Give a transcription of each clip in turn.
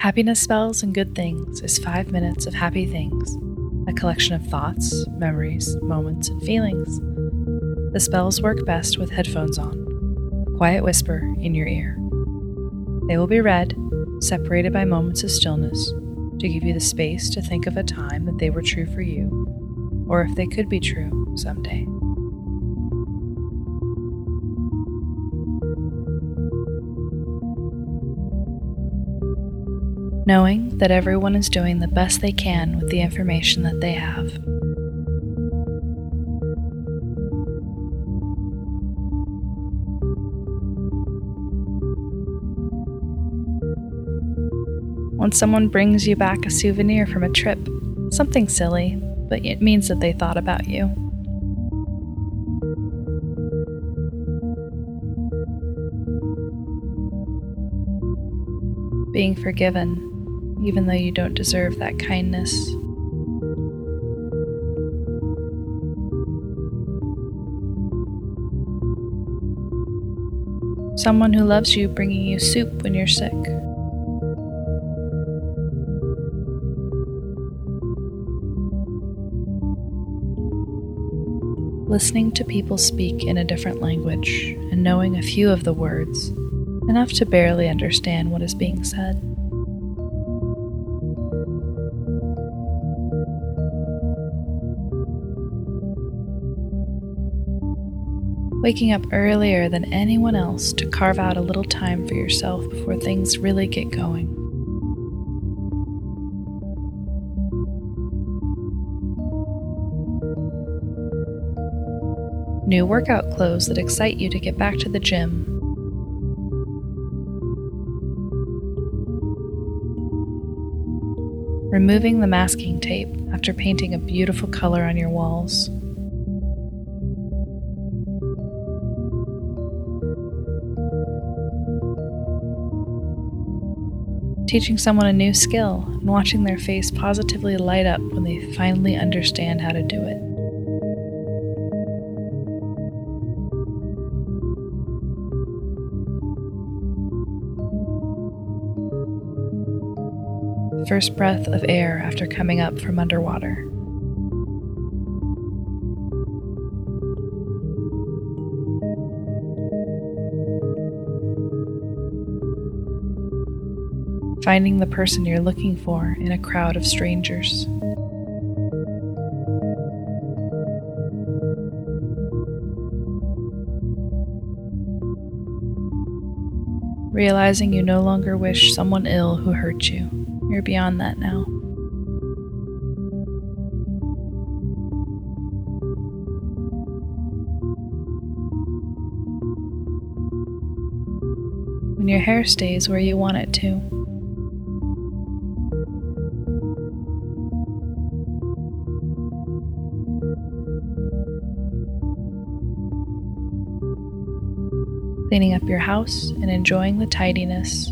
Happiness Spells and Good Things is five minutes of happy things, a collection of thoughts, memories, moments, and feelings. The spells work best with headphones on, a quiet whisper in your ear. They will be read, separated by moments of stillness, to give you the space to think of a time that they were true for you, or if they could be true someday. Knowing that everyone is doing the best they can with the information that they have. When someone brings you back a souvenir from a trip, something silly, but it means that they thought about you. Being forgiven even though you don't deserve that kindness. Someone who loves you bringing you soup when you're sick. Listening to people speak in a different language and knowing a few of the words, enough to barely understand what is being said. Waking up earlier than anyone else to carve out a little time for yourself before things really get going. New workout clothes that excite you to get back to the gym. Removing the masking tape after painting a beautiful color on your walls. Teaching someone a new skill and watching their face positively light up when they finally understand how to do it. First breath of air after coming up from underwater. Finding the person you're looking for in a crowd of strangers. Realizing you no longer wish someone ill who hurt you. You're beyond that now. When your hair stays where you want it to. Cleaning up your house and enjoying the tidiness.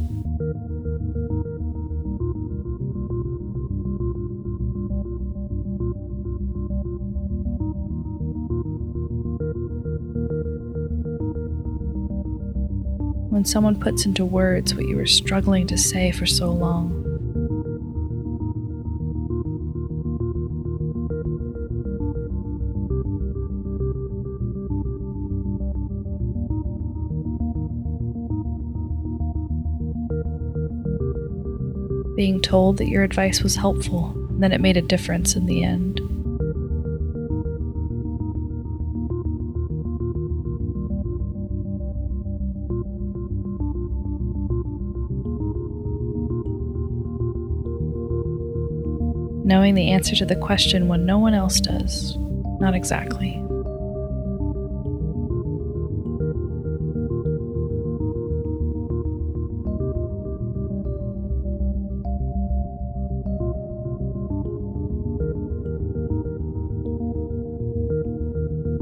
When someone puts into words what you were struggling to say for so long. Being told that your advice was helpful and that it made a difference in the end. Knowing the answer to the question when no one else does. Not exactly.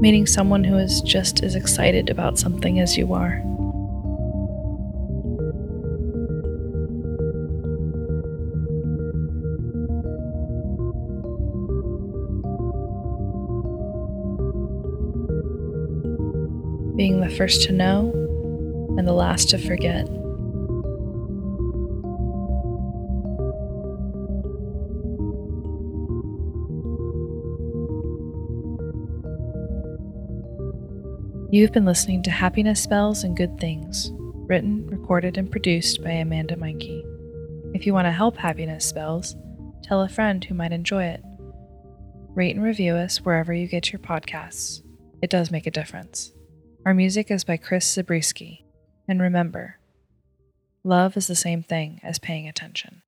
Meeting someone who is just as excited about something as you are. Being the first to know and the last to forget. You've been listening to Happiness Spells and Good Things, written, recorded, and produced by Amanda Meinke. If you want to help Happiness Spells, tell a friend who might enjoy it. Rate and review us wherever you get your podcasts. It does make a difference. Our music is by Chris Zabriskie. And remember, love is the same thing as paying attention.